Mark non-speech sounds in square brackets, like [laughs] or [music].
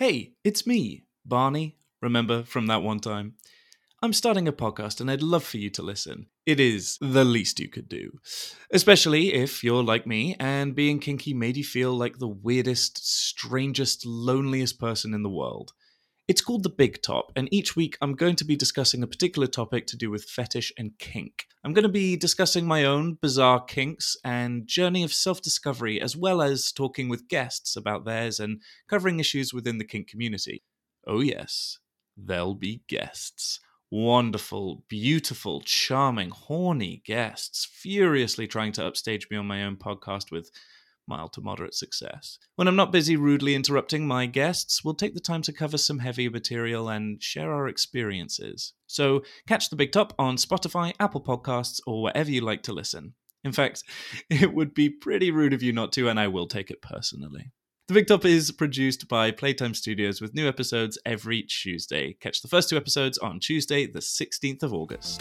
Hey, it's me, Barney. Remember from that one time? I'm starting a podcast and I'd love for you to listen. It is the least you could do. Especially if you're like me and being kinky made you feel like the weirdest, strangest, loneliest person in the world. It's called The Big Top, and each week I'm going to be discussing a particular topic to do with fetish and kink. I'm going to be discussing my own bizarre kinks and journey of self discovery, as well as talking with guests about theirs and covering issues within the kink community. Oh, yes, there'll be guests. Wonderful, beautiful, charming, horny guests, furiously trying to upstage me on my own podcast with mild to moderate success. When I'm not busy rudely interrupting my guests, we'll take the time to cover some heavier material and share our experiences. So catch the big top on Spotify, Apple Podcasts, or wherever you like to listen. In fact, [laughs] it would be pretty rude of you not to, and I will take it personally. The Big Top is produced by Playtime Studios with new episodes every Tuesday. Catch the first two episodes on Tuesday, the 16th of August.